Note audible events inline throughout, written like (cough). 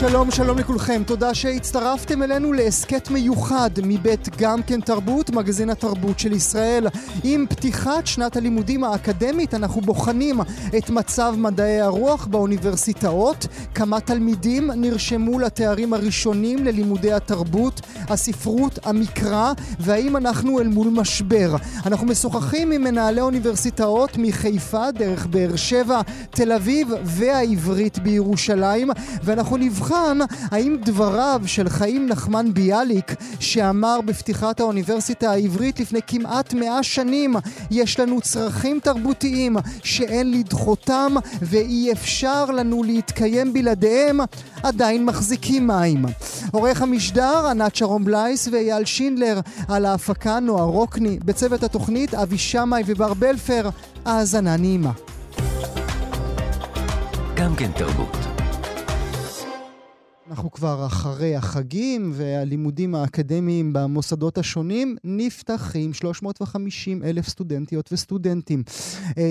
שלום, שלום לכולכם. תודה שהצטרפתם אלינו להסכת מיוחד מבית גם כן תרבות, מגזין התרבות של ישראל. עם פתיחת שנת הלימודים האקדמית אנחנו בוחנים את מצב מדעי הרוח באוניברסיטאות, כמה תלמידים נרשמו לתארים הראשונים ללימודי התרבות, הספרות, המקרא, והאם אנחנו אל מול משבר. אנחנו משוחחים עם מנהלי אוניברסיטאות מחיפה, דרך באר שבע, תל אביב והעברית בירושלים, ואנחנו נבחר נבחן האם דבריו של חיים נחמן ביאליק, שאמר בפתיחת האוניברסיטה העברית לפני כמעט מאה שנים, יש לנו צרכים תרבותיים שאין לדחותם ואי אפשר לנו להתקיים בלעדיהם, עדיין מחזיקים מים. עורך המשדר ענת שרון בלייס ואייל שינדלר, על ההפקה נועה רוקני, בצוות התוכנית אבי שמאי ובר בלפר, האזנה נעימה. גם כן תרבות. אנחנו כבר אחרי החגים והלימודים האקדמיים במוסדות השונים נפתחים 350 אלף סטודנטיות וסטודנטים אה,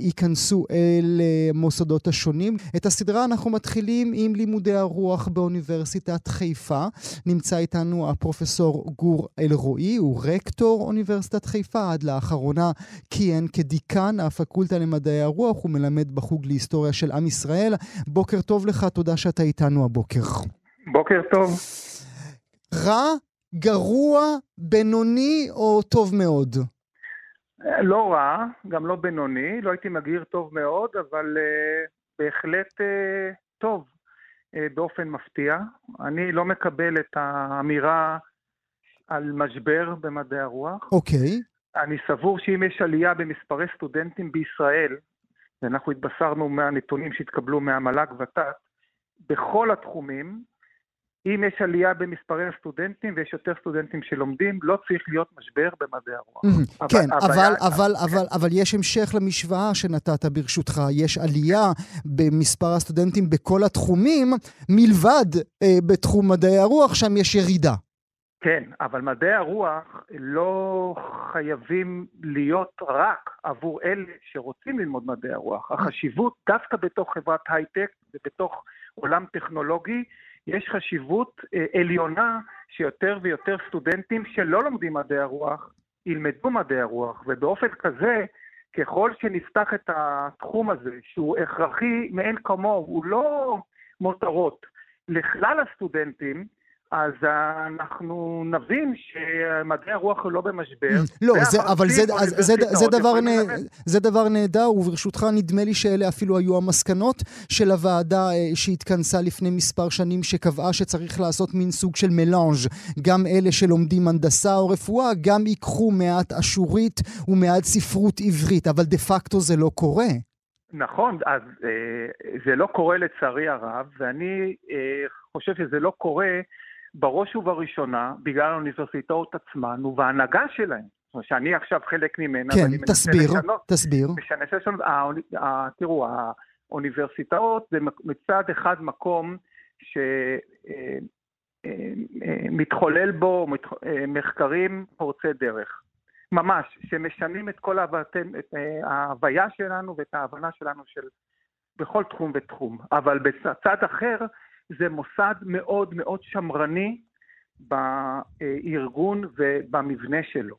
ייכנסו אל אה, מוסדות השונים. את הסדרה אנחנו מתחילים עם לימודי הרוח באוניברסיטת חיפה. נמצא איתנו הפרופסור גור אלרועי, הוא רקטור אוניברסיטת חיפה, עד לאחרונה כיהן כדיקן הפקולטה למדעי הרוח, הוא מלמד בחוג להיסטוריה של עם ישראל. בוקר טוב לך, תודה שאתה איתנו הבוקר. בוקר טוב. רע, גרוע, בינוני או טוב מאוד? לא רע, גם לא בינוני, לא הייתי מגדיר טוב מאוד, אבל uh, בהחלט uh, טוב uh, באופן מפתיע. אני לא מקבל את האמירה על משבר במדעי הרוח. אוקיי. Okay. אני סבור שאם יש עלייה במספרי סטודנטים בישראל, ואנחנו התבשרנו מהנתונים שהתקבלו מהמל"ג ות"ת, בכל התחומים, אם יש עלייה במספרי הסטודנטים ויש יותר סטודנטים שלומדים, לא צריך להיות משבר במדעי הרוח. כן, אבל, אבל, אבל, אבל יש המשך למשוואה שנתת ברשותך. יש עלייה במספר הסטודנטים בכל התחומים, מלבד אה, בתחום מדעי הרוח, שם יש ירידה. כן, אבל מדעי הרוח לא חייבים להיות רק עבור אלה שרוצים ללמוד מדעי הרוח. החשיבות דווקא בתוך חברת הייטק ובתוך עולם טכנולוגי יש חשיבות אה, עליונה שיותר ויותר סטודנטים שלא לומדים מדעי הרוח ילמדו מדעי הרוח, ובאופן כזה, ככל שנפתח את התחום הזה, שהוא הכרחי מאין כמוהו, הוא לא מותרות, לכלל הסטודנטים, אז אנחנו נבין שמדעי הרוח הוא לא במשבר. לא, זה, אבל זה, אז, זה, זה, דבר נה, זה דבר נהדר, וברשותך נדמה לי שאלה אפילו היו המסקנות של הוועדה אה, שהתכנסה לפני מספר שנים, שקבעה שצריך לעשות מין סוג של מלאנג', גם אלה שלומדים הנדסה או רפואה, גם ייקחו מעט אשורית ומעט ספרות עברית, אבל דה פקטו זה לא קורה. נכון, אז אה, זה לא קורה לצערי הרב, ואני אה, חושב שזה לא קורה בראש ובראשונה בגלל האוניברסיטאות עצמן ובהנהגה שלהן. שאני עכשיו חלק ממנה, כן, תסביר, לשנות, תסביר. משנה לשנות, תראו, האוניברסיטאות זה מצד אחד מקום שמתחולל אה, אה, בו אה, מחקרים פורצי דרך. ממש, שמשנים את כל ההוויה שלנו ואת ההבנה שלנו של בכל תחום ותחום. אבל בצד אחר, זה מוסד מאוד מאוד שמרני בארגון ובמבנה שלו.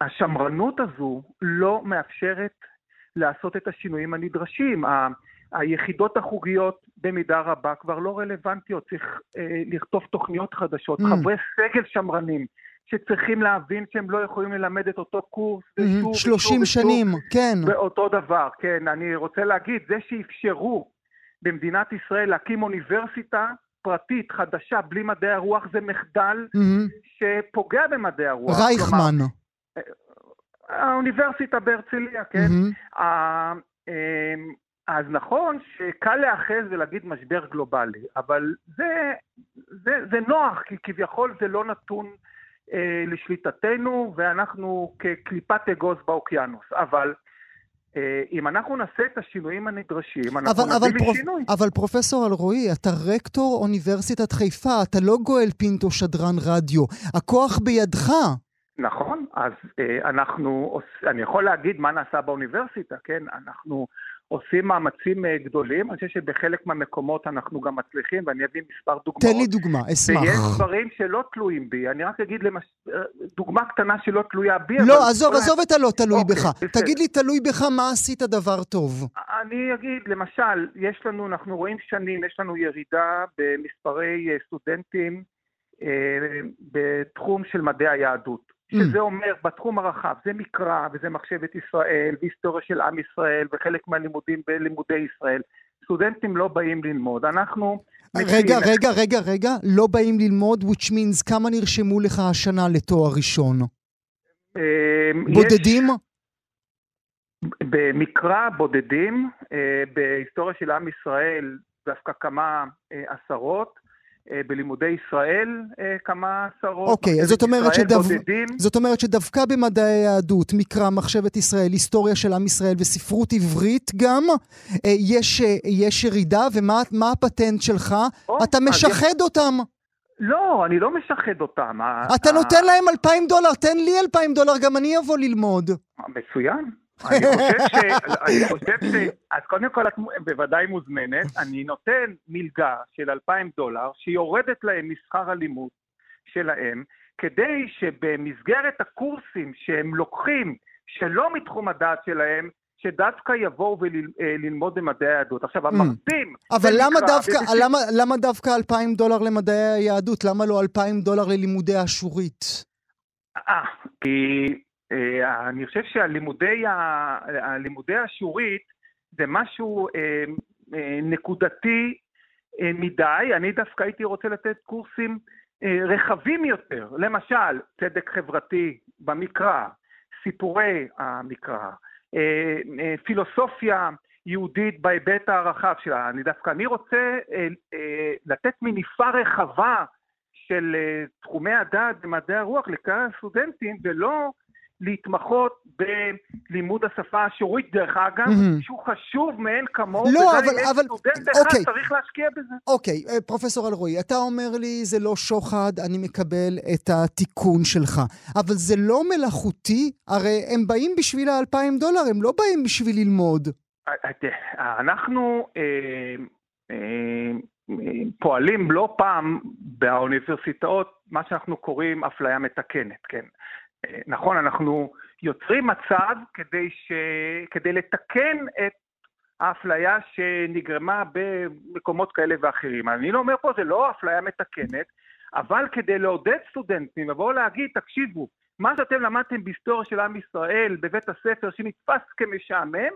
והשמרנות הזו לא מאפשרת לעשות את השינויים הנדרשים. היחידות החוגיות במידה רבה כבר לא רלוונטיות, צריך אה, לכתוב תוכניות חדשות. Mm. חברי סגל שמרנים שצריכים להבין שהם לא יכולים ללמד את אותו קורס ושוב 30 ושוב שנים, ושוב, כן. ואותו דבר, כן. אני רוצה להגיד, זה שאפשרו במדינת ישראל להקים אוניברסיטה פרטית חדשה בלי מדעי הרוח זה מחדל mm-hmm. שפוגע במדעי הרוח. רייכמן. כלומר, האוניברסיטה בהרצליה, כן? Mm-hmm. אז נכון שקל להיאחז ולהגיד משבר גלובלי, אבל זה, זה, זה נוח, כי כביכול זה לא נתון אה, לשליטתנו, ואנחנו כקליפת אגוז באוקיינוס. אבל אה, אם אנחנו נעשה את השינויים הנדרשים, אנחנו אבל, אבל, נביא פרופ... לשינוי. אבל פרופסור אלרועי, אתה רקטור אוניברסיטת חיפה, אתה לא גואל פינטו שדרן רדיו. הכוח בידך. נכון, אז אה, אנחנו, אני יכול להגיד מה נעשה באוניברסיטה, כן? אנחנו עושים מאמצים אה, גדולים, אני חושב שבחלק מהמקומות אנחנו גם מצליחים, ואני אביא מספר דוגמאות. תן לי דוגמה, אשמח. ויש דברים שלא תלויים בי, אני רק אגיד למש... אה, דוגמה קטנה שלא תלויה בי, אבל... לא, עזוב, אולי- עזוב את הלא תלוי אוקיי, בך. בסדר. תגיד לי, תלוי בך מה עשית דבר טוב. אני אגיד, למשל, יש לנו, אנחנו רואים שנים, יש לנו ירידה במספרי אה, סטודנטים אה, בתחום של מדעי היהדות. Mm. שזה אומר, בתחום הרחב, זה מקרא, וזה מחשבת ישראל, והיסטוריה של עם ישראל, וחלק מהלימודים בלימודי ישראל. סטודנטים לא באים ללמוד. אנחנו... רגע, רגע, רגע, רגע, לא באים ללמוד, which means כמה נרשמו לך השנה לתואר ראשון? יש- בודדים? במקרא בודדים, אה, בהיסטוריה של עם ישראל דווקא כמה אה, עשרות, בלימודי ישראל אה, כמה עשרות. אוקיי, אז מחשבת זאת אומרת שדו- בודדים, זאת אומרת שדווקא במדעי היהדות, מקרא, מחשבת ישראל, היסטוריה של עם ישראל וספרות עברית גם, אה, יש, אה, יש ירידה, ומה מה הפטנט שלך? או, אתה אז משחד אותם. לא, אני לא משחד אותם. אתה ה- נותן להם 2,000 דולר, תן לי 2,000 דולר, גם אני אבוא ללמוד. מצוין. אני חושב ש... אני חושב ש... אז קודם כל את בוודאי מוזמנת. אני נותן מלגה של 2,000 דולר שיורדת להם משכר הלימוד שלהם, כדי שבמסגרת הקורסים שהם לוקחים, שלא מתחום הדעת שלהם, שדווקא יבואו וללמוד במדעי היהדות. עכשיו, המרצים... Mm. אבל למה דווקא, למה, למה דווקא 2,000 דולר למדעי היהדות? למה לא 2,000 דולר ללימודי אשורית? אה, כי אה, אני חושב שהלימודי ה- הלימודי האשורית זה משהו אה, אה, נקודתי אה, מדי. אני דווקא הייתי רוצה לתת קורסים אה, רחבים יותר. למשל, צדק חברתי במקרא, סיפורי המקרא, אה, אה, פילוסופיה יהודית בהיבט הרחב שלה. אני דווקא, אני רוצה אה, אה, לתת מניפה רחבה של אה, תחומי הדעת במדעי הרוח לכלל הסטודנטים, ולא להתמחות בלימוד השפה האשורית, דרך אגב, מהמם. שהוא חשוב מאין כמוהו, לא, אבל- אבל- סטודנט אחד אוקיי. צריך להשקיע בזה. אוקיי, אה, פרופסור אלרועי, אתה אומר לי זה לא שוחד, אני מקבל את התיקון שלך. אבל זה לא מלאכותי, הרי הם באים בשביל ה-2,000 דולר, הם לא באים בשביל ללמוד. אה, אנחנו אה, אה, אה, פועלים לא פעם באוניברסיטאות, מה שאנחנו קוראים אפליה מתקנת, כן. נכון, אנחנו יוצרים מצב כדי, ש... כדי לתקן את האפליה שנגרמה במקומות כאלה ואחרים. אני לא אומר פה, זה לא אפליה מתקנת, אבל כדי לעודד סטודנטים, לבוא להגיד, תקשיבו, מה שאתם למדתם בהיסטוריה של עם ישראל בבית הספר, שנתפס כמשעמם,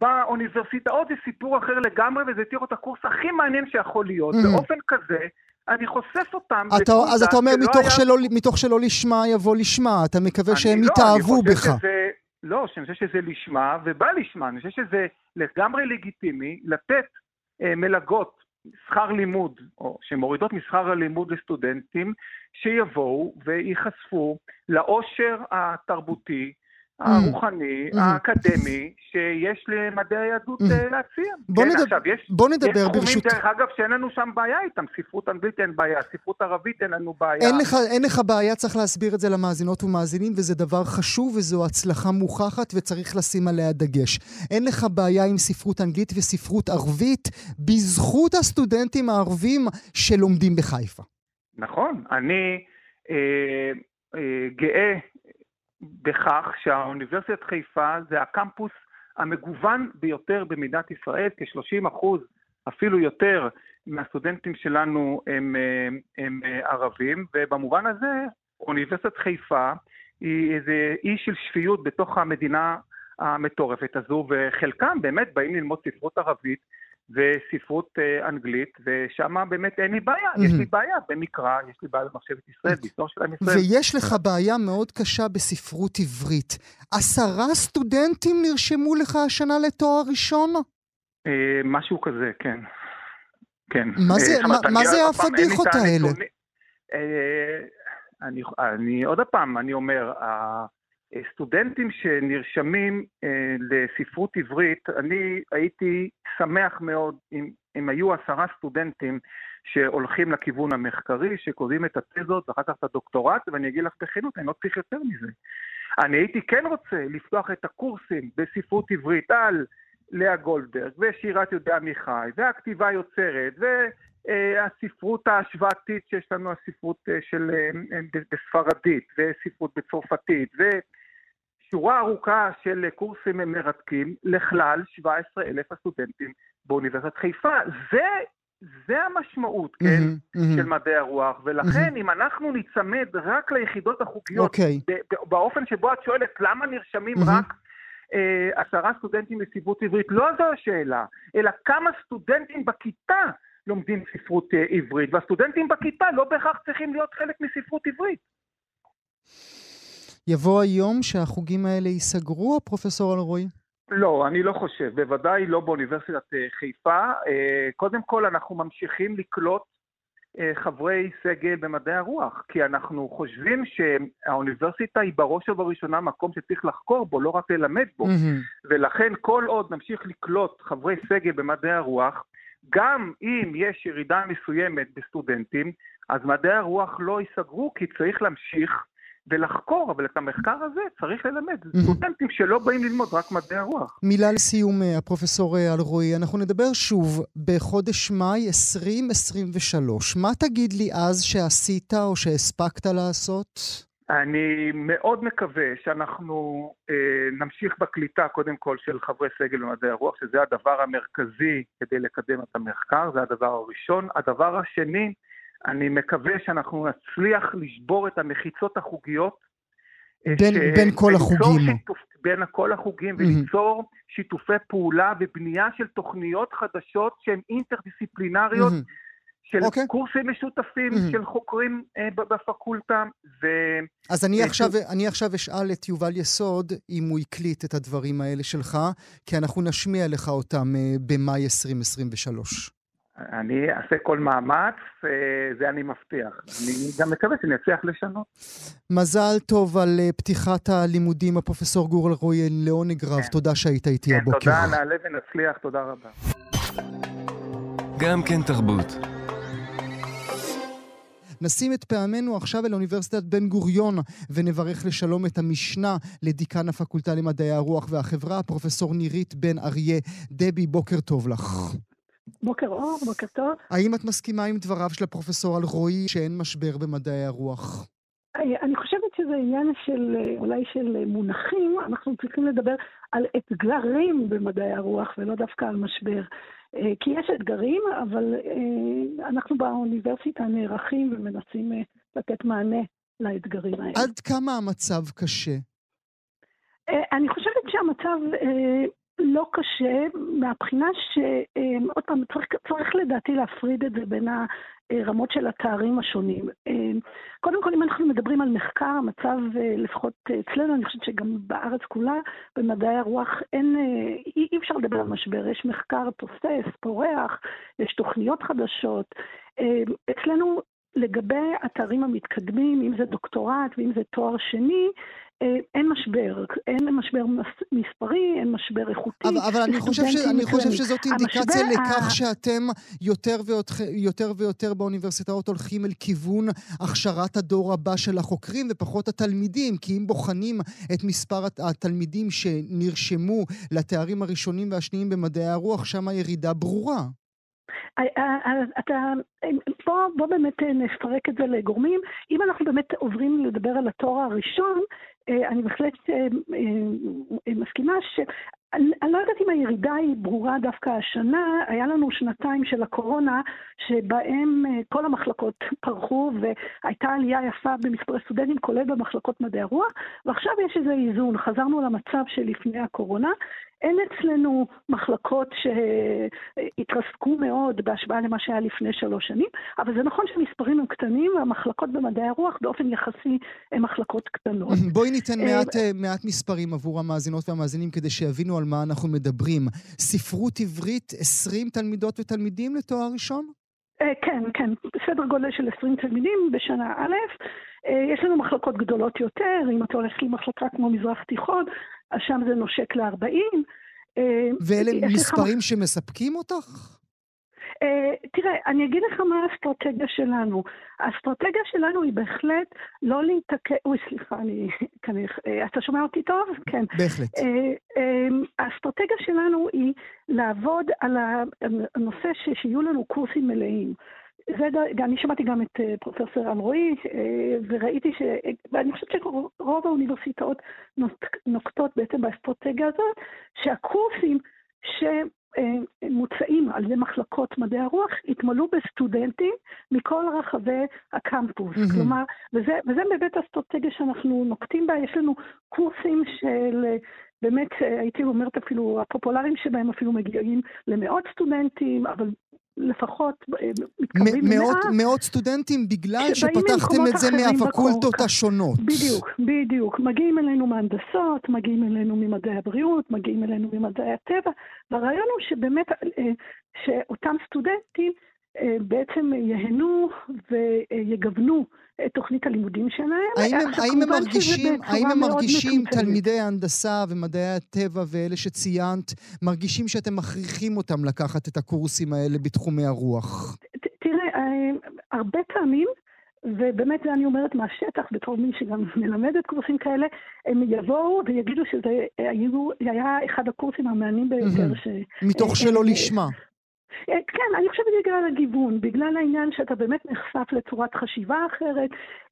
באוניברסיטאות זה סיפור אחר לגמרי, וזה תראו את הקורס הכי מעניין שיכול להיות. Mhm. באופן כזה, אני חושף אותם. אתה, אז אתה אומר, מתוך, היה- שלא, מתוך שלא לשמה יבוא לשמה, אתה מקווה אני שהם לא, יתאהבו אני בך. שזה, לא, שאני חושב שזה לשמה, ובא לשמה. אני חושב שזה לגמרי לגיטימי לתת אה, מלגות, שכר לימוד, או שמורידות משכר הלימוד לסטודנטים, שיבואו וייחשפו לעושר התרבותי, הרוחני, Mhm. האקדמי, שיש למדעי היהדות Mhm. אה, להציע. בוא כן, נדבר- עכשיו, יש... בוא יש נדבר תחומים, ברשות... דרך אגב, שאין לנו שם בעיה איתם. ספרות אנגלית אין בעיה, ספרות ערבית אין לנו בעיה. אין לך, אין לך בעיה, צריך להסביר את זה למאזינות ומאזינים, וזה דבר חשוב וזו הצלחה מוכחת וצריך לשים עליה דגש. אין לך בעיה עם ספרות אנגלית וספרות ערבית בזכות הסטודנטים הערבים שלומדים בחיפה. נכון, אני אה, אה, גאה בכך שהאוניברסיטת חיפה זה הקמפוס המגוון ביותר במדינת ישראל, כ-30 אחוז, אפילו יותר, מהסטודנטים שלנו הם, אה, הם אה, ערבים, ובמובן הזה אוניברסיטת חיפה היא איזה אי של שפיות בתוך המדינה המטורפת הזו, וחלקם באמת באים ללמוד ספרות ערבית וספרות אה, אנגלית, ושם באמת אין לי בעיה. יש לי. בעיה במקרא, יש לי בעיה במחשבת ישראל, בהיסטוריה של עם ישראל. ויש לך בעיה מאוד קשה בספרות עברית. עשרה סטודנטים נרשמו לך השנה לתואר ראשון? אה, משהו כזה, כן. כן. מה זה- אה, מה- מה זה הפדיחות האלה? אה, אני, אני עוד פעם, אני אומר, סטודנטים שנרשמים אה, לספרות עברית, אני הייתי שמח מאוד אם, אם היו עשרה סטודנטים שהולכים לכיוון המחקרי, שקוראים את התזות ואחר כך את הדוקטורט, ואני אגיד לך בכנות, אני לא צריך יותר מזה. אני הייתי כן רוצה לפתוח את הקורסים בספרות עברית על לאה גולדברג ושירת יהודה עמיחי והכתיבה היוצרת והספרות ההשוואתית שיש לנו, הספרות אה, של, אה, בספרדית וספרות בצרפתית ושורה ארוכה של קורסים מרתקים לכלל 17,000 הסטודנטים באוניברסיטת חיפה. זה זה המשמעות, כן, mm-hmm, mm-hmm. של מדעי הרוח, ולכן mm-hmm. אם אנחנו ניצמד רק ליחידות החוקיות, okay. אוקיי. באופן שבו את שואלת למה נרשמים mm-hmm. רק אה, עשרה סטודנטים לספרות עברית, לא זו השאלה, אלא כמה סטודנטים בכיתה לומדים ספרות אה, עברית, והסטודנטים בכיתה לא בהכרח צריכים להיות חלק מספרות עברית. יבוא היום שהחוגים האלה ייסגרו, פרופסור אלרועי? לא, אני לא חושב, בוודאי לא באוניברסיטת אה, חיפה. אה, קודם כל, אנחנו ממשיכים לקלוט חברי סגל במדעי הרוח, כי אנחנו חושבים שהאוניברסיטה היא בראש ובראשונה מקום שצריך לחקור בו, לא רק ללמד בו. Mm-hmm. ולכן כל עוד נמשיך לקלוט חברי סגל במדעי הרוח, גם אם יש ירידה מסוימת בסטודנטים, אז מדעי הרוח לא ייסגרו, כי צריך להמשיך ולחקור, אבל את המחקר הזה צריך ללמד. סטודנטים שלא באים ללמוד רק מדעי הרוח. מילה לסיום, אה, הפרופסור אה, אלרועי. אנחנו נדבר שוב בחודש מאי 2023. מה תגיד לי אז שעשית או שהספקת לעשות? אני מאוד מקווה שאנחנו אה, נמשיך בקליטה קודם כל של חברי סגל במדעי הרוח, שזה הדבר המרכזי כדי לקדם את המחקר, זה הדבר הראשון. הדבר השני, אני מקווה שאנחנו נצליח לשבור את המחיצות החוגיות. אה, בין, ש... בין כל החוגים. שיתופ... בין כל החוגים, mm-hmm. וליצור שיתופי פעולה ובנייה של תוכניות חדשות שהן אינטרדיסציפלינריות. Mm-hmm. של okay. אוקיי. קורסים משותפים mm-hmm. של חוקרים אה, בפקולטה. ו... אז אני, ו... עכשיו, אני עכשיו אשאל את יובל יסוד אם הוא הקליט את הדברים האלה שלך, כי אנחנו נשמיע לך אותם אה, במאי 2023. אני אעשה כל מאמץ, אה, זה אני מבטיח. אני גם מקווה שאני אצליח לשנות. מזל טוב על אה, פתיחת הלימודים, הפרופסור גורל רועי לעונג רב. כן. תודה שהיית איתי כן, הבוקר. כן, תודה, נעלה ונצליח, תודה רבה. גם כן תרבות. נשים את פעמנו עכשיו אל אוניברסיטת בן גוריון ונברך לשלום את המשנה לדיקן הפקולטה למדעי הרוח והחברה, פרופסור נירית בן אריה. דבי, בוקר טוב לך. בוקר אור, בוקר טוב. האם את מסכימה עם דבריו של הפרופסור אלרועי שאין משבר במדעי הרוח? אני חושבת שזה עניין של, אולי של מונחים, אנחנו צריכים לדבר על אתגרים במדעי הרוח ולא דווקא על משבר. אה, כי יש אתגרים, אבל אה, אנחנו באוניברסיטה נערכים ומנסים אה, לתת מענה לאתגרים האלה. עד כמה המצב קשה? אני חושבת שהמצב לא קשה, מהבחינה שעוד פעם, צריך, צריך לדעתי להפריד את זה בין הרמות של התארים השונים. קודם כל, אם אנחנו מדברים על מחקר, המצב, לפחות אצלנו, אני חושבת שגם בארץ כולה, במדעי הרוח אין, אי, אי אפשר לדבר על משבר. יש מחקר תוסס, פורח, יש תוכניות חדשות. אצלנו, לגבי התארים המתקדמים, אם זה דוקטורט ואם זה תואר שני, אה, אין משבר, אין משבר מספרי, אין משבר איכותי. אבל, אבל אני, חושב ש, אני חושב שזאת אינדיקציה לכך ה... שאתם יותר ויותר, יותר ויותר באוניברסיטאות הולכים אל כיוון הכשרת הדור הבא של החוקרים ופחות התלמידים, כי אם בוחנים את מספר התלמידים שנרשמו לתארים הראשונים והשניים במדעי הרוח, שם הירידה ברורה. אה, אה, אתה, בוא, בוא באמת נפרק את זה לגורמים. אם אנחנו באמת עוברים לדבר על התואר הראשון, אה, אני בהחלט אה, אה, מסכימה ש... אני לא יודעת אם הירידה היא ברורה דווקא השנה, היה לנו שנתיים של הקורונה שבהם כל המחלקות פרחו והייתה עלייה יפה במספרי סטודנטים, כולל במחלקות מדעי הרוח, ועכשיו יש איזה איזון, חזרנו למצב שלפני הקורונה, אין אצלנו מחלקות שהתרסקו מאוד בהשוואה למה שהיה לפני שלוש שנים, אבל זה נכון שהמספרים הם קטנים, והמחלקות במדעי הרוח באופן יחסי הן מחלקות קטנות. (clears throat) בואי ניתן אה, מעט, אה, מעט מספרים עבור המאזינות והמאזינים כדי שיבינו על מה אנחנו מדברים. ספרות עברית, 20 תלמידות ותלמידים לתואר ראשון? כן, כן, בסדר גודל של 20 תלמידים בשנה א'. יש לנו מחלקות גדולות יותר, אם אתה הולך למחלקה כמו מזרח תיכון, אז שם זה נושק ל-40. ואלה מספרים לך... שמספקים אותך? Uh, תראה, אני אגיד לך מה האסטרטגיה שלנו. האסטרטגיה שלנו היא בהחלט לא להיתקע... אוי, סליחה, אני (laughs) כנראה... Uh, אתה שומע אותי טוב? כן. בהחלט. Uh, uh, האסטרטגיה שלנו היא לעבוד על הנושא שיהיו לנו קורסים מלאים. זה, אני שמעתי גם את פרופסור אלרועי, וראיתי ש... ואני חושבת שרוב האוניברסיטאות נוקטות בעצם באסטרטגיה הזאת, שהקורסים ש... מוצאים על ידי מחלקות מדעי הרוח התמלאו בסטודנטים מכל רחבי הקמפוס. Mm-hmm. כלומר, וזה, וזה באמת אסטרטגיה שאנחנו נוקטים בה, יש לנו קורסים של... באמת, הייתי אומרת אפילו, הפופולריים שבהם אפילו מגיעים למאות סטודנטים, אבל לפחות אה, מתקרבים מאות, מאות סטודנטים בגלל שפתחתם את זה מהפקולטות. השונות. בדיוק, בדיוק. מגיעים אלינו מהנדסות, מגיעים אלינו ממדעי הבריאות, מגיעים אלינו ממדעי הטבע, והרעיון הוא שבאמת, אה, שאותם סטודנטים אה, בעצם ייהנו ויגוונו תוכנית הלימודים שלהם. האם הם, האם הם מרגישים, האם הם מרגישים תלמידי ההנדסה ומדעי הטבע ואלה שציינת, מרגישים שאתם מכריחים אותם לקחת את הקורסים האלה בתחומי הרוח? תראה, אה, הרבה פעמים ובאמת זה אני אומרת מהשטח, בתור מי שגם (laughs) מלמדת קורסים כאלה, הם יבואו ויגידו שזה היה אחד הקורסים המעניינים ביותר. ש... מתוך שלא לשמה. אה, כן, אני חושבת בגלל הגיוון, בגלל העניין שאתה באמת נחשף לצורת חשיבה אחרת.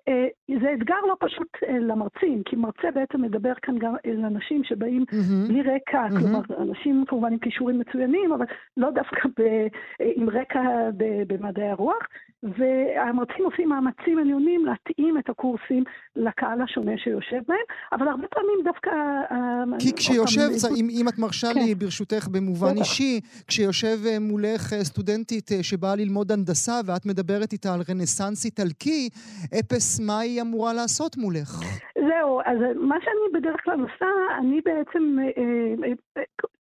אה, זה אתגר לא פשוט אה, למרצים, כי מרצה בעצם מדבר כאן גם אל אנשים שבאים mm-hmm. בלי רקע, mm-hmm. כלומר, אנשים כמובן עם כישורים מצוינים, אבל לא דווקא ב, עם רקע במדעי הרוח. והמרצים עושים מאמצים עליונים להתאים את הקורסים לקהל השונה שיושב בהם, אבל הרבה פעמים דווקא... כי כשיושב, אותם... אם, אם את מרשה כן. לי ברשותך במובן אישי, כשיושב אה, מולך אה, סטודנטית אה, שבאה ללמוד הנדסה ואת מדברת איתה על רנסאנס איטלקי, אפס מה היא אמורה לעשות מולך? זהו, אז מה שאני בדרך כלל עושה, אני בעצם,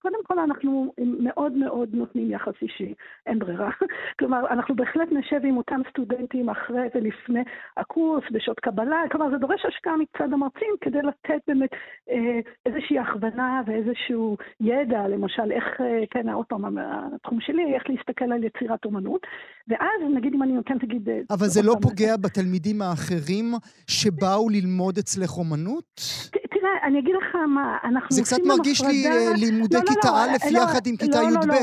קודם כל אנחנו מאוד מאוד נותנים יחס אישי, אין ברירה. (laughs) כלומר, אנחנו בהחלט נשב עם אותם סטודנטים אחרי ולפני הקורס, בשעות קבלה, כלומר זה דורש השקעה מצד המרצים כדי לתת באמת אה, איזושהי הכוונה ואיזשהו ידע, למשל איך, אה, כן, עוד פעם, התחום שלי, איך להסתכל על יצירת אומנות, ואז נגיד אם אני נותנת, תגיד... אה, אבל זה לא פוגע בתלמידים האחרים שבאו ללמוד אצלך אומנות? תראה, אני אגיד לך מה, אנחנו זה קצת מרגיש. לי אה, לימודי לא, לא, כיתה לא, א' לא, יחד עם כיתה י"ב. לא, לא,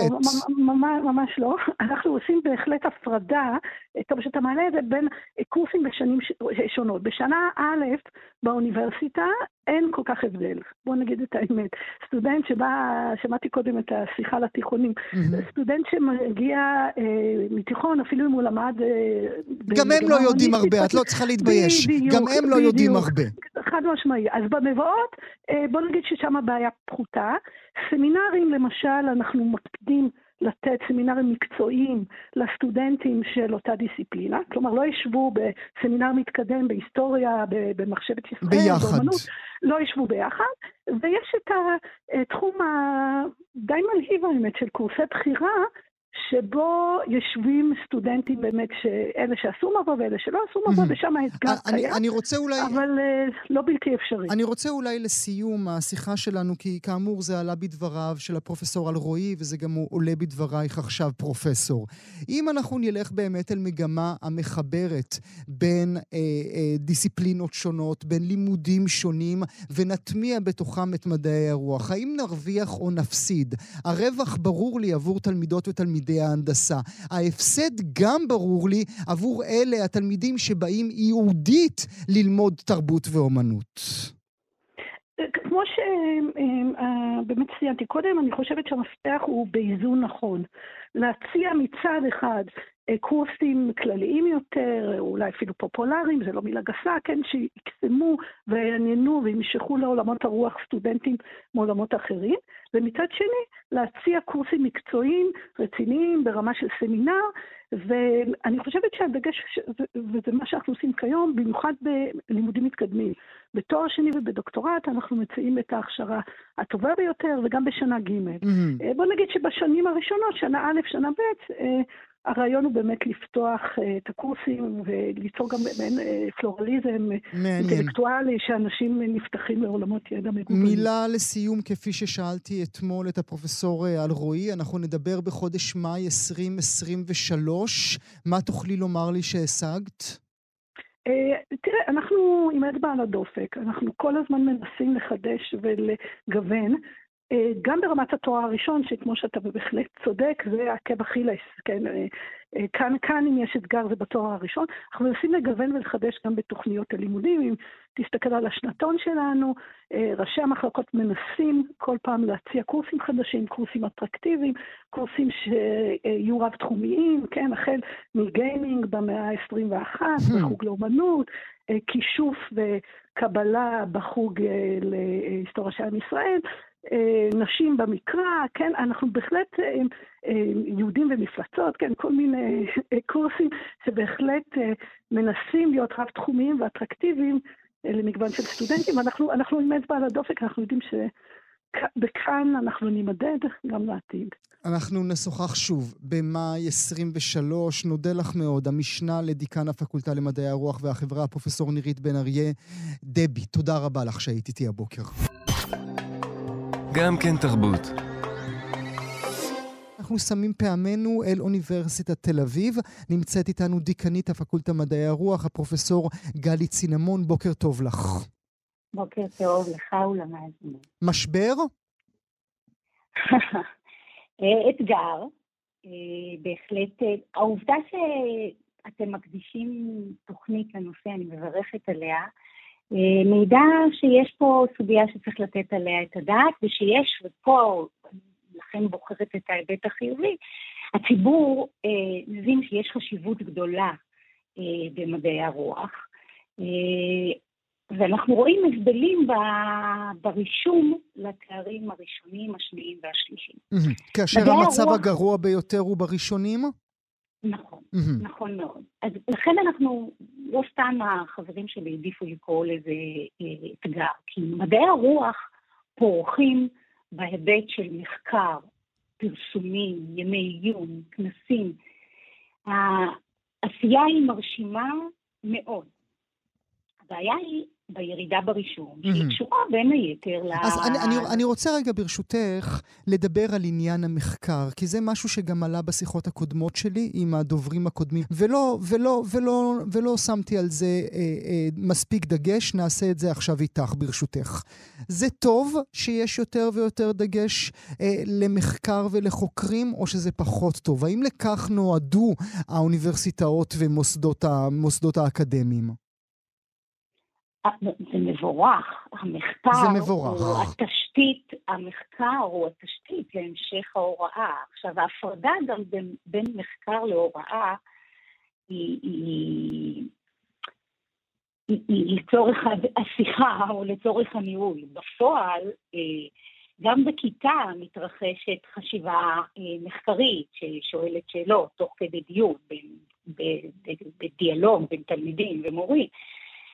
לא, ממש לא. (laughs) אנחנו עושים בהחלט הפרדה, אה, טוב שאתה מעלה את זה, בין קורסים בשנים שונות. בשנה א' באוניברסיטה אין כל כך הבדל. בוא נגיד את האמת. סטודנט שבא, שמעתי קודם את השיחה לתיכונים. סטודנט שמגיע אה, מתיכון, אפילו אם הוא למד... אה, גם הם לא יודעים הרבה, את לא צריכה להתבייש. גם הם לא יודעים הרבה. חד משמעי. אז במבואות, אה, בוא נגיד ששם הבעיה פחותה. סמינרים, למשל, אנחנו מקפידים לתת סמינרים מקצועיים לסטודנטים של אותה דיסציפלינה. כלומר, לא ישבו בסמינר מתקדם בהיסטוריה, במחשבת ישראל, ביחד. באמנות, לא ישבו ביחד. ויש את התחום הדי מלהיב האמת של קורסי בחירה, שבו יושבים סטודנטים באמת, אלה שעשו מבוא ואלה שלא עשו מבוא. ושם האתגר קיים. אני רוצה אולי... אבל uh, לא בלתי אפשרי. אני רוצה אולי לסיום השיחה שלנו, כי כאמור זה עלה בדבריו של הפרופסור אלרועי, וזה גם עולה בדברייך עכשיו, פרופסור. אם אנחנו נלך באמת אל מגמה המחברת בין אה, אה, דיסציפלינות שונות, בין לימודים שונים, ונטמיע בתוכם את מדעי הרוח, האם נרוויח או נפסיד? הרווח ברור לי עבור תלמידות ותלמידים. תלמידי ההנדסה. ההפסד גם ברור לי עבור אלה התלמידים שבאים ייעודית ללמוד תרבות ואומנות. כמו שבאמת ציינתי קודם, אני חושבת שהמפתח הוא באיזון נכון. להציע מצד אחד אה, קורסים כלליים יותר, אולי אפילו פופולריים, זה לא מילה גסה, כן, שיקסמו ויעניינו וימשכו לעולמות הרוח סטודנטים מעולמות אחרים. ומצד שני, להציע קורסים מקצועיים, רציניים, ברמה של סמינר, ואני חושבת שהדגש, וזה מה שאנחנו עושים כיום, במיוחד בלימודים מתקדמים. בתואר שני ובדוקטורט אנחנו מציעים את ההכשרה הטובה ביותר, וגם בשנה ג'. Mm-hmm. בוא נגיד שבשנים הראשונות, שנה א', שנה ב', הרעיון הוא באמת לפתוח uh, את הקורסים וליצור גם מעין uh, פלורליזם אינטלקטואלי, שאנשים נפתחים לעולמות ידע מגוונים. מילה לסיום, כפי ששאלתי אתמול את הפרופסור אה, אלרועי, אנחנו נדבר בחודש מאי 2023. מה תוכלי לומר לי שהשגת? Uh, תראה, אנחנו עם אצבע על הדופק, אנחנו כל הזמן מנסים לחדש ולגוון. אה, גם ברמת התואר הראשון, שכמו שאתה בהחלט צודק, זה עקב אכילס, כן? אה, אה, כאן, כאן אם יש אתגר זה בתואר הראשון. אנחנו מנסים לגוון ולחדש גם בתוכניות הלימודים. אם תסתכל על השנתון שלנו, ראשי המחלקות מנסים כל פעם להציע קורסים חדשים, קורסים אטרקטיביים, קורסים שיהיו רב-תחומיים, כן? החל מגיימינג במאה ה-21, בחוג לאומנות, כישוף וקבלה בחוג להיסטוריה של עם ישראל. אה, נשים במקרא, כן, אנחנו בהחלט אה, אה, יהודים ומפלצות, כן, כל מיני קורסים שבהחלט מנסים להיות רב-תחומיים ואטרקטיביים למגוון של סטודנטים. אנחנו, אנחנו עם אצבע על הדופק, אנחנו יודעים שבכאן אנחנו נימדד גם לעתיד. אנחנו נשוחח שוב במאי 23. נודה לך מאוד. המשנה לדיקן הפקולטה למדעי הרוח והחברה, הפרופסור נירית בן אריה. דבי, תודה רבה לך שהיית איתי הבוקר. גם כן תרבות. אנחנו שמים פעמנו אל אוניברסיטת תל אביב. נמצאת איתנו דיקנית הפקולטה מדעי הרוח, הפרופסור גלי צינמון. בוקר טוב לך. בוקר טוב לך ולמאזינים. משבר? (laughs) אה, אתגר. אה, בהחלט, אה, העובדה שאתם מקדישים תוכנית לנושא, אני מברכת עליה. אה, מידע שיש פה סוגיה שצריך לתת עליה את הדעת, ושיש, ופה, לכן בוחרת את ההיבט החיובי, הציבור אה, מבין שיש חשיבות גדולה אה, במדעי הרוח, אה, ואנחנו רואים הבדלים ב, ברישום לתארים הראשונים, השניים והשלישיים. כאשר המצב הרוח... הגרוע ביותר הוא בראשונים? נכון, mm-hmm. נכון מאוד. אז לכן אנחנו, לא סתם החברים שלי העדיפו לקרוא לזה אה, אתגר, כי מדעי הרוח פורחים בהיבט של מחקר, פרסומים, ימי עיון, כנסים. העשייה היא מרשימה מאוד. הבעיה היא בירידה ברישום, שהיא קשורה בין היתר ל... אז אני, אני, אני רוצה רגע ברשותך לדבר על עניין המחקר, כי זה משהו שגם עלה בשיחות הקודמות שלי עם הדוברים הקודמים, ולא, ולא, ולא, ולא שמתי על זה אה, אה, מספיק דגש, נעשה את זה עכשיו איתך ברשותך. זה טוב שיש יותר ויותר דגש אה, למחקר ולחוקרים, או שזה פחות טוב? האם לכך נועדו האוניברסיטאות ומוסדות האקדמיים? זה מבורך. המחקר זה מבורך. הוא התשתית, המחקר הוא התשתית להמשך ההוראה. עכשיו, ההפרדה גם בין, בין מחקר להוראה היא, היא, היא, היא לצורך השיחה או לצורך הניהול. בפועל, אה, גם בכיתה מתרחשת חשיבה אה, מחקרית ששואלת שאלות תוך כדי דיון, בדיאלוג בין תלמידים ומורים.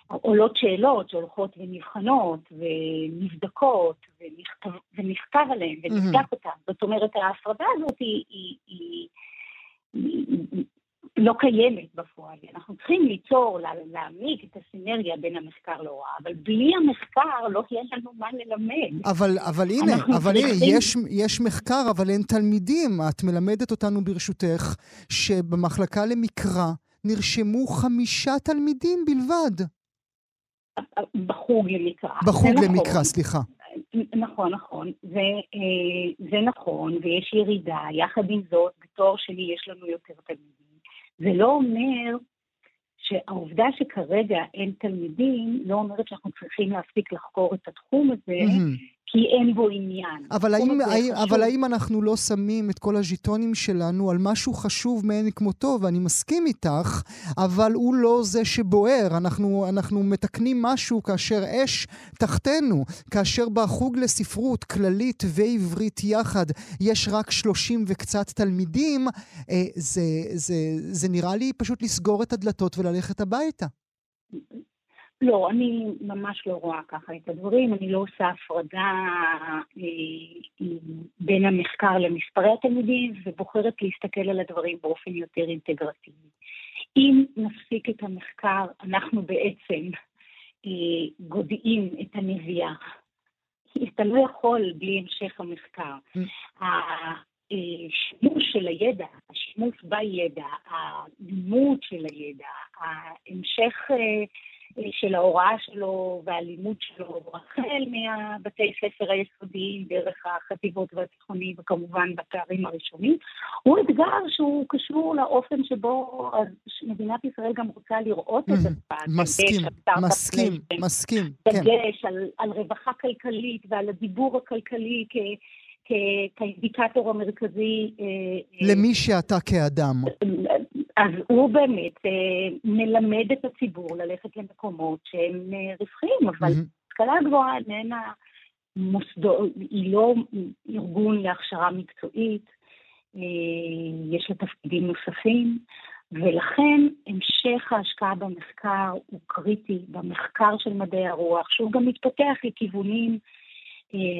עולות שאלות שהולכות ונבחנות ונבדקות ונכתב, ונכתב עליהן ונבדק. אותן. זאת אומרת, ההפרדה הזאת היא, היא, היא, היא, היא לא קיימת בפועל. אנחנו צריכים ליצור, להעמיק את הסינרגיה בין המחקר להוראה, אבל בלי המחקר לא יהיה לנו מה ללמד. אבל, אבל הנה, אבל צריכים... הנה, יש, יש מחקר, אבל אין תלמידים. את מלמדת אותנו ברשותך שבמחלקה למקרא נרשמו חמישה תלמידים בלבד. בחוג למקרא. בחוג למקרא, נכון. סליחה. נכון, נכון. זה, אה, זה נכון, ויש ירידה. יחד עם זאת, בתואר שני יש לנו יותר תלמידים. זה לא אומר שהעובדה שכרגע אין תלמידים, לא אומרת שאנחנו צריכים להפסיק לחקור את התחום הזה, mm-hmm. כי אין בו עניין. אבל האם, האם, אבל האם אנחנו לא שמים את כל הז'יטונים שלנו על משהו חשוב מאין כמותו, ואני מסכים איתך, אבל הוא לא זה שבוער. אנחנו, אנחנו מתקנים משהו כאשר אש תחתנו, כאשר בחוג לספרות כללית ועברית יחד יש רק 30 וקצת תלמידים, אה, זה, זה, זה נראה לי פשוט לסגור את הדלתות וללכת הביתה. לא, אני ממש לא רואה ככה את הדברים, אני לא עושה הפרדה אה, בין המחקר למספרי התלמידים ובוחרת להסתכל על הדברים באופן יותר אינטגרטיבי. אם נפסיק את המחקר, אנחנו בעצם אה, גודעים את הנביאה. אתה לא יכול בלי המשך המחקר. Mm. השימוש של הידע, השימוש בידע, הלימוד של הידע, ההמשך אה, של ההוראה שלו והלימוד שלו, החל מהבתי ספר היסודיים, דרך החטיבות והתיכונים וכמובן בתארים הראשונים, הוא אתגר שהוא קשור לאופן שבו מדינת ישראל גם רוצה לראות את עצמה. מסכים, מסכים, מסכים, כן. דגש על, על רווחה כלכלית ועל הדיבור הכלכלי כ... כאינדיקטור המרכזי. אה, אה, למי שאתה כאדם. אז הוא באמת אה, מלמד את הציבור ללכת למקומות שהם רווחיים, אבל השכלה. גבוהה איננה מוסדות, היא לא ארגון להכשרה מקצועית, יש לה תפקידים נוספים, ולכן המשך ההשקעה במחקר הוא קריטי, במחקר של מדעי הרוח, שהוא גם מתפתח לכיוונים אה,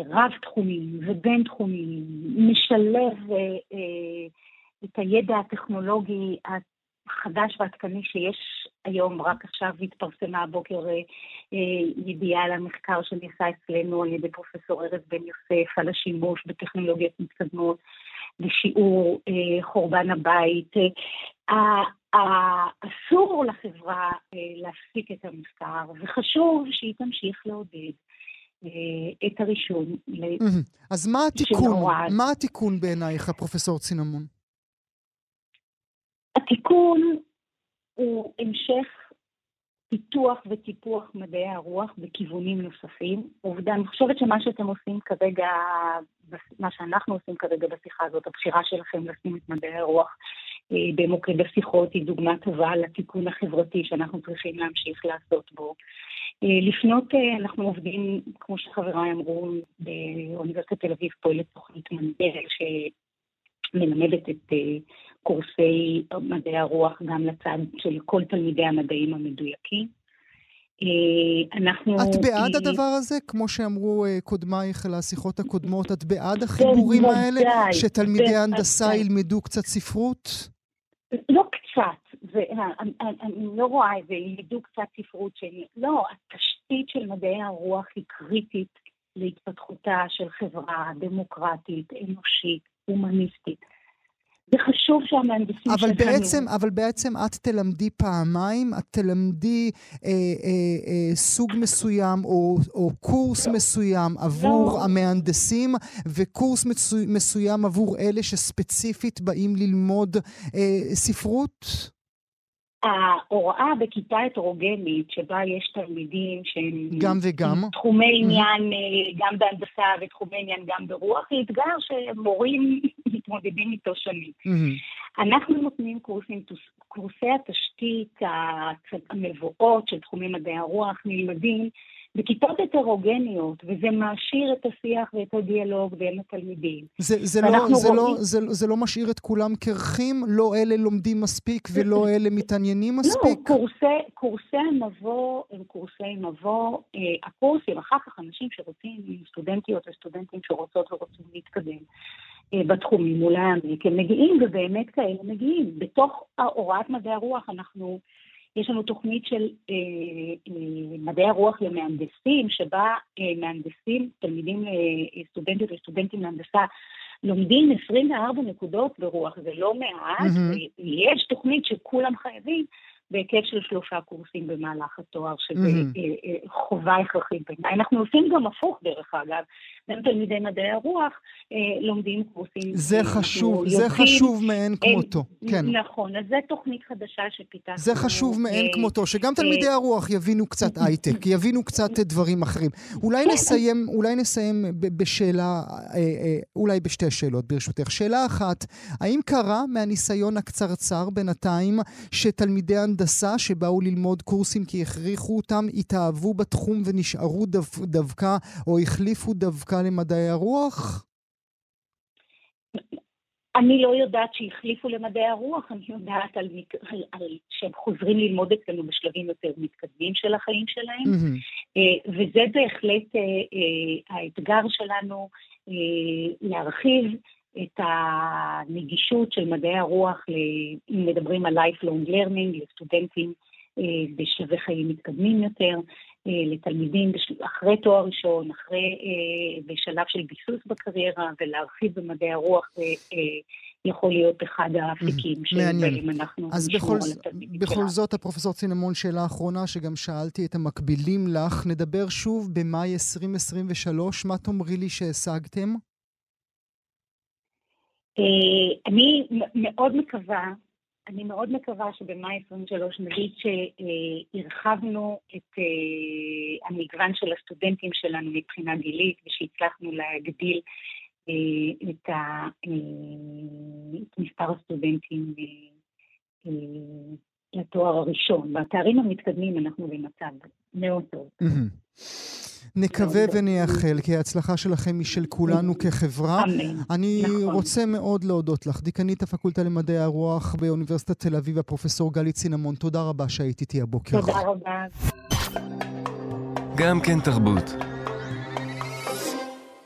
רב-תחומיים ובין-תחומיים, משלב אה, אה, את הידע הטכנולוגי החדש והעדכני שיש היום, רק עכשיו התפרסמה הבוקר ידיעה על המחקר שנעשה אצלנו על ידי פרופסור ארז בן יוסף על השימוש בטכנולוגיות מתקדמות לשיעור חורבן הבית. אסור לחברה להפסיק את המחקר, וחשוב שהיא תמשיך לעודד אה, את הרישום. אז מה התיקון? מה התיקון בעינייך, פרופסור צינמון? התיקון הוא המשך פיתוח וטיפוח מדעי הרוח בכיוונים נוספים. עובדה, אני חושבת שמה שאתם עושים כרגע, מה שאנחנו עושים כרגע בשיחה הזאת, הבחירה שלכם לשים את מדעי הרוח אה, במוקד השיחות היא דוגמה טובה לתיקון החברתי שאנחנו צריכים להמשיך לעשות בו. אה, לפנות, אה, אנחנו עובדים, כמו שחבריי אמרו, באוניברסיטת תל אביב פועלת תוכנית מנדל שמלמדת את קורסי מדעי הרוח גם לצד של כל תלמידי המדעים המדויקים. אנחנו... את בעד הדבר הזה? כמו שאמרו קודמייך לשיחות הקודמות, את בעד החיבורים האלה? שתלמידי הנדסה ילמדו קצת ספרות? לא קצת, ואני אני לא רואה את זה, ילמדו קצת ספרות שלי. לא, התשתית של מדעי הרוח היא קריטית להתפתחותה של חברה דמוקרטית, אנושית, הומניסטית. זה חשוב שהמהנדסים אבל שלנו... בעצם, אבל בעצם את תלמדי פעמיים, את תלמדי אה, אה, אה, סוג מסוים או, או קורס לא. מסוים עבור לא. המהנדסים, וקורס מסו, מסוים עבור אלה שספציפית באים ללמוד אה, ספרות? ההוראה בכיתה הטרוגנית, שבה יש תלמידים שהם... גם וגם. תחומי mm-hmm. עניין, mm-hmm. גם בהנדסה ותחומי עניין גם ברוח, היא אתגר שמורים (laughs) מתמודדים איתו שנים. Mm-hmm. אנחנו נותנים קורסים, קורסי התשתית המבואות של תחומי מדעי הרוח נלמדים בכיתות הטרוגניות, וזה מעשיר את השיח ואת הדיאלוג בין התלמידים. זה, זה, לא, זה, רואים... לא, זה, זה לא משאיר את כולם קרחים? לא אלה לומדים מספיק ולא (laughs) אלה מתעניינים מספיק? לא, קורסי, קורסי המבוא הם קורסי מבוא. אה, הקורסים, אחר כך אנשים שרוצים, סטודנטיות וסטודנטים שרוצות ורוצים להתקדם. אה, בתחומים מול העמק, הם מגיעים, ובאמת כאלה מגיעים. בתוך הוראת מדעי הרוח אנחנו יש לנו תוכנית של אה, אה, מדעי הרוח למהנדסים, שבה אה, מהנדסים, תלמידים, אה, סטודנטיות וסטודנטים להנדסה, לומדים 24 נקודות ברוח, זה לא מעט, mm-hmm. יש תוכנית שכולם חייבים, בהיקף של שלושה קורסים במהלך התואר, שזה mm-hmm. חובה הכרחית בעיניי. אנחנו עושים גם הפוך, דרך אגב. גם תלמידי מדעי הרוח לומדים קורסים. זה חשוב, זה חשוב מאין כמותו, כן. נכון, אז זו תוכנית חדשה שפיתחנו. זה חשוב מאין כמותו, שגם תלמידי הרוח יבינו קצת (laughs) הייטק, יבינו קצת דברים אחרים. אולי נסיים, אולי נסיים בשאלה, אולי בשתי שאלות, ברשותך. שאלה אחת, האם קרה מהניסיון הקצרצר בינתיים שתלמידי הנדסה שבאו ללמוד קורסים כי הכריחו אותם, התאהבו בתחום ונשארו דו, דווקא, או החליפו דווקא למדעי הרוח? אני לא יודעת שהחליפו למדעי הרוח, אני יודעת על, על, על שהם חוזרים ללמוד אצלנו בשלבים יותר מתקדמים של החיים שלהם, mm-hmm. וזה בהחלט אה, אה, האתגר שלנו להרחיב את הנגישות של מדעי הרוח, אם מדברים על lifelong learning, לסטודנטים בשלבי חיים מתקדמים יותר, לתלמידים אחרי תואר ראשון, אחרי, בשלב של ביסוס בקריירה, ולהרחיב במדעי הרוח יכול להיות אחד האפיקים שבהם אנחנו נשמור התלמידים שלנו. בכל זאת, הפרופסור צינמון, שאלה אחרונה, שגם שאלתי את המקבילים לך, נדבר שוב במאי 2023, מה תאמרי לי שהשגתם? אני מאוד מקווה, אני מאוד מקווה שבמאי 23 נגיד שהרחבנו את המגוון של הסטודנטים שלנו מבחינה גילית ושהצלחנו להגדיל את, ה, את מספר הסטודנטים לתואר הראשון. בתארים המתקדמים אנחנו במצב מאוד טוב. נקווה ונייחל, כי ההצלחה שלכם היא של כולנו כחברה. אמן. אני נכון. רוצה מאוד להודות לך, דיקנית הפקולטה למדעי הרוח באוניברסיטת תל אביב, הפרופסור גלי צינמון. תודה רבה שהיית איתי הבוקר. תודה רבה. גם כן תרבות.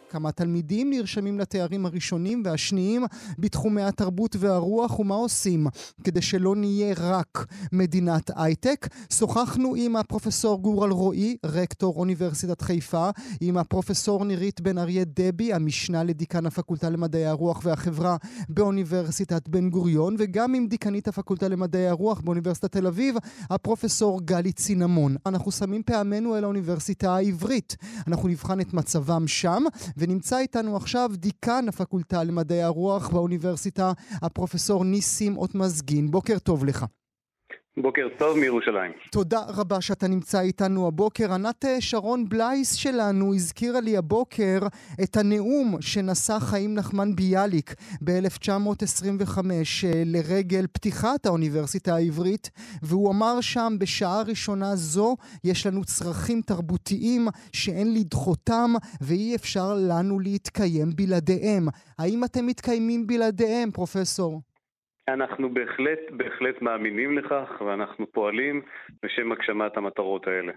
כמה תלמידים נרשמים לתארים הראשונים והשניים בתחומי התרבות והרוח, ומה עושים כדי שלא נהיה רק מדינת הייטק. שוחחנו עם הפרופסור גורל רועי, רקטור אוניברסיטת חיפה, עם הפרופסור נירית בן אריה דבי, המשנה לדיקן הפקולטה למדעי הרוח והחברה באוניברסיטת בן גוריון, וגם עם דיקנית הפקולטה למדעי הרוח באוניברסיטת תל אביב, הפרופסור גלי צינמון. אנחנו שמים פעמנו אל האוניברסיטה העברית. אנחנו נבחן את מצבם שם, ונמצא איתנו עכשיו דיקן הפקולטה למדעי הרוח באוניברסיטה, הפרופסור ניסים אוטמזגין. בוקר טוב לך. בוקר טוב מירושלים. תודה רבה שאתה נמצא איתנו הבוקר. ענת שרון בלייס שלנו הזכירה לי הבוקר את הנאום שנשא חיים נחמן ביאליק ב-1925 לרגל פתיחת האוניברסיטה העברית, והוא אמר שם בשעה ראשונה זו יש לנו צרכים תרבותיים שאין לדחותם ואי אפשר לנו להתקיים בלעדיהם. האם אתם מתקיימים בלעדיהם, פרופסור? אנחנו בהחלט, בהחלט מאמינים לכך, ואנחנו פועלים בשם הגשמת המטרות האלה.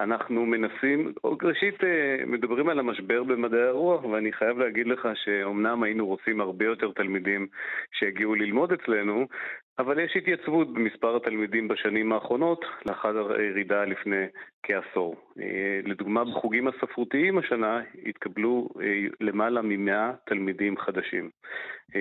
אנחנו מנסים, ראשית, אה, מדברים על המשבר במדעי הרוח, ואני חייב להגיד לך שאומנם היינו רוצים הרבה יותר תלמידים שיגיעו ללמוד אצלנו, אבל יש התייצבות במספר התלמידים בשנים האחרונות, לאחר הירידה לפני כעשור. אה, לדוגמה, בחוגים הספרותיים השנה התקבלו אה, למעלה מ-100 תלמידים חדשים. אה,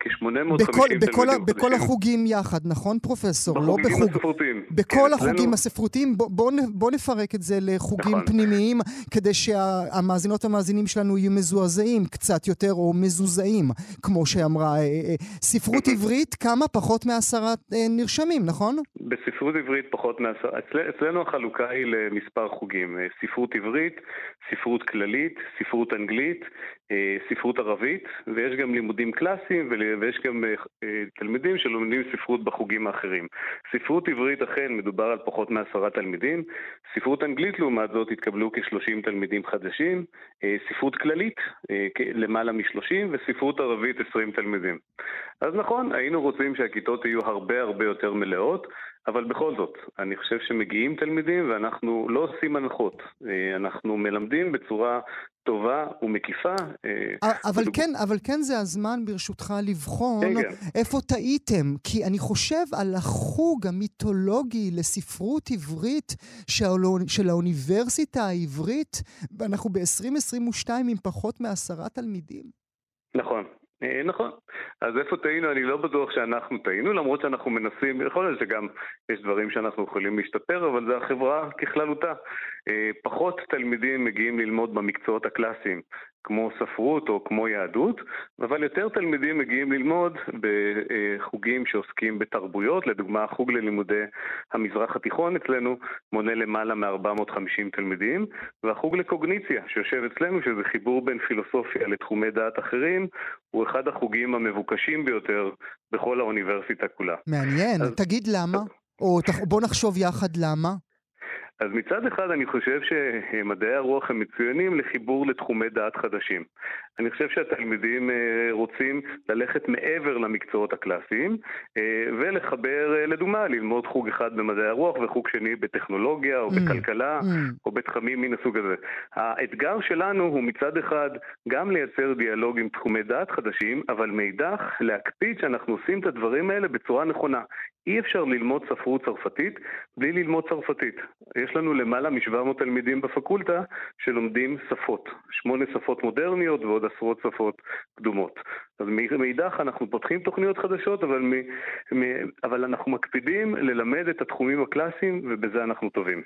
כ-850 תלמידים חדשים. בכל החוגים יחד, נכון פרופסור? לא בחוגים לא בחוג... הספרותיים. בכל כן, החוגים אצלנו... הספרותיים. בוא, בוא, בוא נפרק את זה לחוגים נכון. פנימיים, כדי שהמאזינות והמאזינים שלנו יהיו מזועזעים קצת יותר, או מזוזעים, כמו שאמרה. ספרות (laughs) עברית, כמה פחות מעשרה נרשמים, נכון? בספרות עברית פחות מעשרה. אצל, אצלנו החלוקה היא למספר חוגים. ספרות עברית, ספרות כללית, ספרות אנגלית, ספרות ערבית, ויש גם לימודים קלאסיים ויש גם תלמידים שלומדים ספרות בחוגים האחרים. ספרות עברית אכן מדובר על פחות מעשרה תלמידים, ספרות אנגלית לעומת זאת התקבלו כ-30 תלמידים חדשים, ספרות כללית למעלה מ-30 וספרות ערבית 20 תלמידים. אז נכון, היינו רוצים שהכיתות יהיו הרבה הרבה יותר מלאות, אבל בכל זאת, אני חושב שמגיעים תלמידים ואנחנו לא עושים הנחות. אה, אנחנו מלמדים בצורה טובה ומקיפה. אה, אבל. כן, אבל כן זה הזמן ברשותך לבחון כן, כן. איפה טעיתם. כי אני חושב על החוג המיתולוגי לספרות עברית של האוניברסיטה העברית, ואנחנו ב-2022 עם פחות מעשרה תלמידים. נכון. אה, נכון. אז איפה טעינו? אני לא בטוח שאנחנו טעינו, למרות שאנחנו מנסים, יכול להיות שגם יש דברים שאנחנו יכולים להשתפר, אבל זה החברה ככללותה. אה, פחות תלמידים מגיעים ללמוד במקצועות הקלאסיים, כמו ספרות או כמו יהדות, אבל יותר תלמידים מגיעים ללמוד בחוגים שעוסקים בתרבויות, לדוגמה החוג ללימודי המזרח התיכון אצלנו מונה למעלה מ-450 תלמידים, והחוג לקוגניציה שיושב אצלנו, שזה חיבור בין פילוסופיה לתחומי דעת אחרים, הוא אחד החוגים המבוקשים ביותר בכל האוניברסיטה כולה. מעניין, אז... תגיד למה? או בוא נחשוב יחד למה. אז מצד אחד אני חושב שמדעי הרוח הם מצוינים לחיבור לתחומי דעת חדשים. אני חושב שהתלמידים אה, רוצים ללכת מעבר למקצועות הקלאסיים אה, ולחבר, אה, לדוגמה, ללמוד חוג אחד במדעי הרוח וחוג שני בטכנולוגיה או mm. בכלכלה mm. או בתחמים מן הסוג הזה. האתגר שלנו הוא מצד אחד גם לייצר דיאלוג עם תחומי דעת חדשים, אבל מאידך להקפיד שאנחנו עושים את הדברים האלה בצורה נכונה. אי אפשר ללמוד ספרות צרפתית בלי ללמוד צרפתית. יש לנו למעלה מ-700 תלמידים בפקולטה שלומדים שפות, שמונה שפות מודרניות ועוד עשרות שפות קדומות. אז מאידך אנחנו פותחים תוכניות חדשות, אבל, מ, מ, אבל אנחנו מקפידים ללמד את התחומים הקלאסיים, ובזה אנחנו טובים.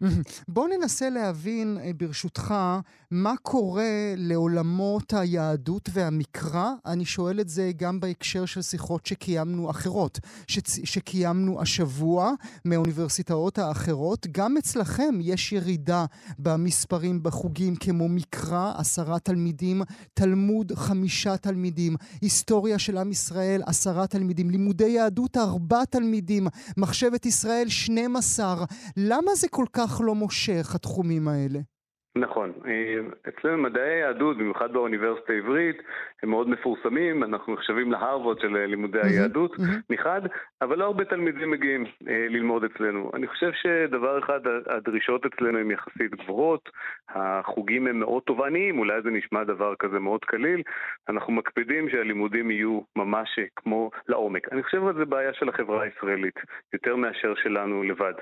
בוא ננסה להבין, אה, ברשותך, מה קורה לעולמות היהדות והמקרא. אני שואל את זה גם בהקשר של שיחות שקיימנו אחרות, שצ... שקיימנו השבוע מהאוניברסיטאות האחרות. גם אצלכם יש ירידה במספרים בחוגים כמו מקרא, עשרה תלמידים, תלמוד, חמישה תלמידים. היסטוריה של עם ישראל, עשרה תלמידים, לימודי יהדות, ארבע תלמידים, מחשבת ישראל, 12. למה זה כל כך לא מושך, התחומים האלה? נכון. אה, אצלנו מדעי היהדות, במיוחד באוניברסיטה העברית, הם מאוד מפורסמים, אנחנו נחשבים להרווארד של לימודי היהדות מחד, אבל לא הרבה תלמידים מגיעים אה, ללמוד אצלנו. אני חושב שדבר אחד, הדרישות אצלנו הן יחסית גבוהות, החוגים הם מאוד תובעניים, אולי זה נשמע דבר כזה מאוד קליל, אנחנו מקפידים שהלימודים יהיו ממש כמו לעומק. אני חושב שזה בעיה של החברה הישראלית, יותר מאשר שלנו לבד.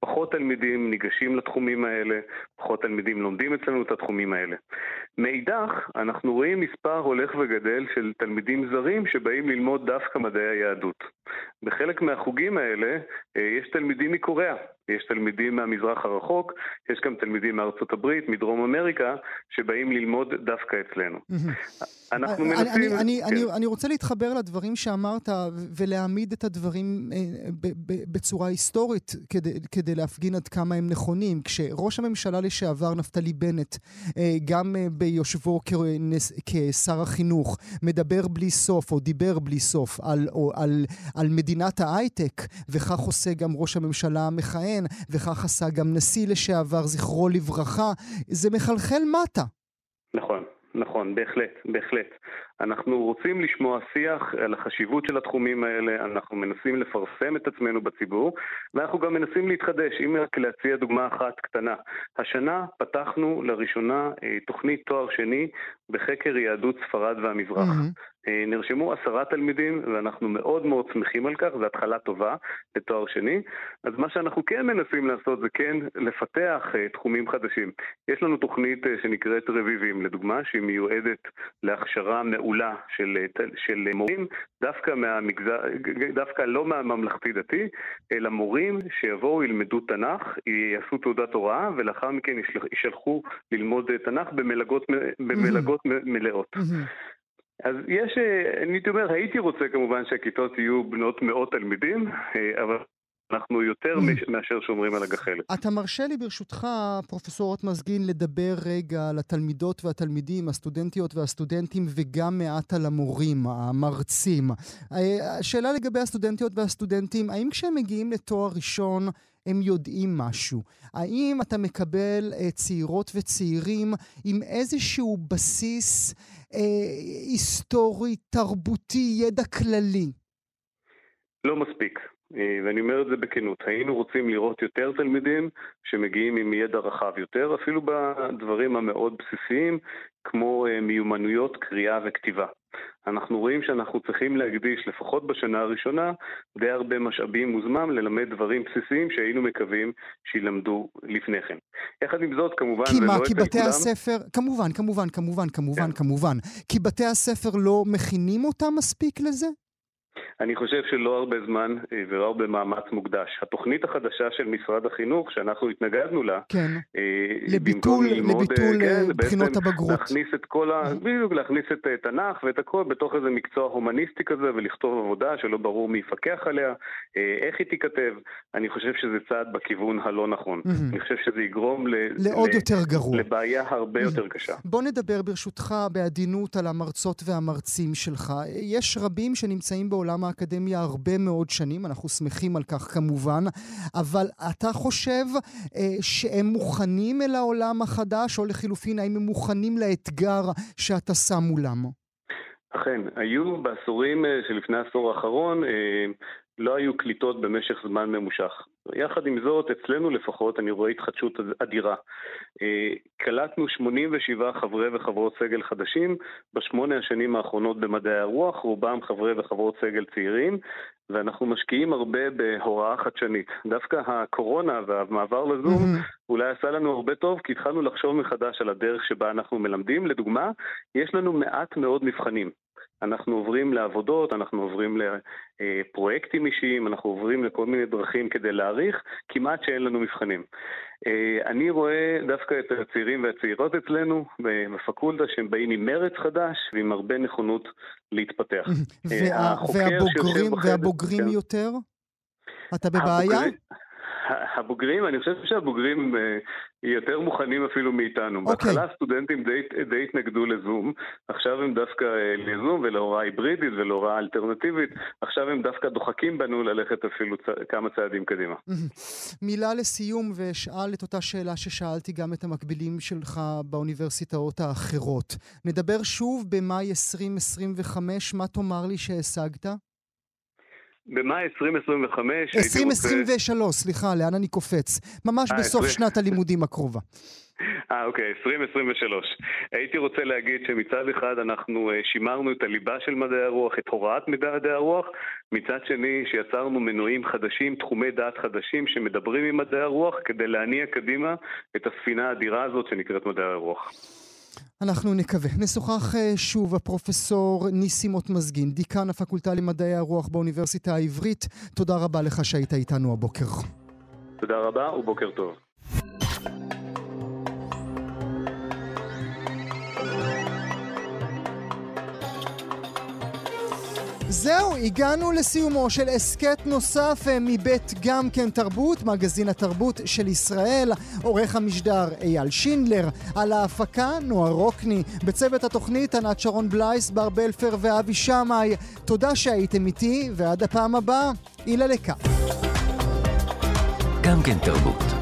פחות תלמידים ניגשים לתחומים האלה, פחות תלמידים לומדים. לומדים אצלנו את התחומים האלה. מאידך, אנחנו רואים מספר הולך וגדל של תלמידים זרים שבאים ללמוד דווקא מדעי היהדות. בחלק מהחוגים האלה אה, יש תלמידים מקוריאה, יש תלמידים מהמזרח הרחוק, יש גם תלמידים מארצות הברית, מדרום אמריקה, שבאים ללמוד דווקא אצלנו. אנחנו מנסים... אני, אני, כן. אני, אני רוצה להתחבר לדברים שאמרת ולהעמיד את הדברים אה, בצורה היסטורית כדי, כדי להפגין עד כמה הם נכונים. כשראש הממשלה לשעבר נפתלי בנט, אה, גם ביושבו כשר החינוך, מדבר בלי סוף או דיבר בלי סוף על, על, על מדינת ההייטק, וכך עושה גם ראש הממשלה המכהן, וכך עשה גם נשיא לשעבר, זכרו לברכה, זה מחלחל מטה. נכון. נכון, בהחלט, בהחלט. אנחנו רוצים לשמוע שיח על החשיבות של התחומים האלה, אנחנו מנסים לפרסם את עצמנו בציבור, ואנחנו גם מנסים להתחדש. אם רק להציע דוגמה אחת קטנה, השנה פתחנו לראשונה אה, תוכנית תואר שני בחקר יהדות ספרד והמזרח. Mm-hmm. אה, נרשמו עשרה תלמידים ואנחנו מאוד מאוד שמחים על כך, זו התחלה טובה לתואר שני. אז מה שאנחנו כן מנסים לעשות זה כן לפתח uh, תחומים חדשים. יש לנו תוכנית שנקראת רביבים, לדוגמה, שהיא מיועדת להכשרה מעולה של, של מורים, דווקא מהמגזר, דווקא לא מהממלכתי-דתי, אלא מורים שיבואו, ילמדו תנ"ך, יעשו תעודת הוראה ולאחר מכן ישלחו ללמוד תנ"ך במלגות, במלגות. מלאות. אז יש, אני הייתי אומר, הייתי רוצה כמובן שהכיתות יהיו בנות מאות תלמידים, אה, אבל אנחנו יותר. (laughs) מאשר שומרים על הגחלת. אתה מרשה לי ברשותך, פרופסור רות מזגין, לדבר רגע על התלמידות והתלמידים, הסטודנטיות והסטודנטים, וגם מעט על המורים, המרצים. אה, השאלה לגבי הסטודנטיות והסטודנטים, האם כשהם מגיעים לתואר ראשון, הם יודעים משהו? האם אתה מקבל אה, צעירות וצעירים עם איזשהו בסיס אה, היסטורי, תרבותי, ידע כללי? לא מספיק. אה, ואני אומר את זה בכנות, היינו רוצים לראות יותר תלמידים שמגיעים עם ידע רחב יותר, אפילו בדברים המאוד בסיסיים, כמו אה, מיומנויות קריאה וכתיבה. אנחנו רואים שאנחנו צריכים להקדיש, לפחות בשנה הראשונה, די הרבה משאבים וזמן ללמד דברים בסיסיים שהיינו מקווים שילמדו לפני כן. יחד עם זאת, כמובן, כי מה, כי בתי כולם... הספר, כמובן, כמובן, כמובן, כמובן, כן. כמובן, כי בתי הספר לא מכינים אותם מספיק לזה? אני חושב שלא הרבה זמן אה, ולא הרבה מאמץ מוקדש. התוכנית החדשה של משרד החינוך, שאנחנו התנגדנו לה, כן. אה, לביטול, ללמוד, לביטול אה, כן, בחינות הבגרות. להכניס את כל ה... בדיוק, להכניס את תנ"ך ואת הכל בתוך איזה מקצוע הומניסטי כזה, ולכתוב עבודה שלא ברור מי יפקח עליה, איך היא תיכתב. אני חושב שזה צעד בכיוון הלא נכון. אני חושב שזה יגרום ל... לעוד ל... יותר גרוע. לבעיה הרבה יותר קשה. בוא נדבר ברשותך בעדינות על המרצות והמרצים שלך. יש רבים שנמצאים בעולם האקדמיה הרבה מאוד שנים, אנחנו שמחים על כך כמובן, אבל אתה חושב אה, שהם מוכנים אל העולם החדש, או לחילופין, האם הם מוכנים לאתגר שאתה שם מולם? אכן, היו בעשורים אה, שלפני העשור האחרון, אה, לא היו קליטות במשך זמן ממושך. יחד עם זאת, אצלנו לפחות, אני רואה התחדשות אדירה. אה, קלטנו 87 חברי וחברות סגל חדשים בשמונה השנים האחרונות במדעי הרוח, רובם חברי וחברות סגל צעירים, ואנחנו משקיעים הרבה בהוראה חדשנית. דווקא הקורונה והמעבר לזום. אולי עשה לנו הרבה טוב, כי התחלנו לחשוב מחדש על הדרך שבה אנחנו מלמדים. לדוגמה, יש לנו מעט מאוד מבחנים. אנחנו עוברים לעבודות, אנחנו עוברים לפרויקטים אישיים, אנחנו עוברים לכל מיני דרכים כדי להעריך, כמעט שאין לנו מבחנים. אה, אני רואה דווקא את הצעירים והצעירות אצלנו בפקולטה שהם באים עם מרץ חדש ועם הרבה נכונות להתפתח. (laughs) וה, והבוגרים, והבוגרים כן. יותר? אתה בבעיה? הבוגרים, אני חושב שהבוגרים אה, יותר מוכנים אפילו מאיתנו. Okay. אוקיי. בהתחלה הסטודנטים די, די התנגדו לזום, עכשיו הם דווקא אה, לזום ולהוראה היברידית ולהוראה אלטרנטיבית, עכשיו הם דווקא דוחקים בנו ללכת אפילו צ... כמה צעדים קדימה. מילה לסיום, ואשאל את אותה שאלה ששאלתי גם את המקבילים שלך באוניברסיטאות האחרות. נדבר שוב במאי 2025, מה תאמר לי שהשגת? במאי 2025 2023, רוצה... סליחה, לאן אני קופץ? ממש 아, אה, בסוף 20... שנת הלימודים הקרובה. אה, אוקיי, 2023. הייתי רוצה להגיד שמצד אחד אנחנו אה, שימרנו את הליבה של מדעי הרוח, את הוראת מדעי הרוח, מצד שני שיצרנו מנועים חדשים, תחומי דעת חדשים שמדברים עם מדעי הרוח כדי להניע קדימה את הספינה האדירה הזאת שנקראת מדעי הרוח. אנחנו נקווה. נשוחח אה, שוב הפרופסור ניסים מוטמזגין, דיקן הפקולטה למדעי הרוח באוניברסיטה העברית. תודה רבה לך שהיית איתנו הבוקר. תודה רבה ובוקר טוב. זהו, הגענו לסיומו של הסכת נוסף אה, מבית גם כן תרבות, מגזין התרבות של ישראל, עורך המשדר אייל שינדלר, על ההפקה נועה רוקני, בצוות התוכנית ענת שרון בלייס, בר בלפר ואבי שמאי. תודה שהייתם איתי, ועד הפעם הבאה, אילה לקה. גם כן תרבות.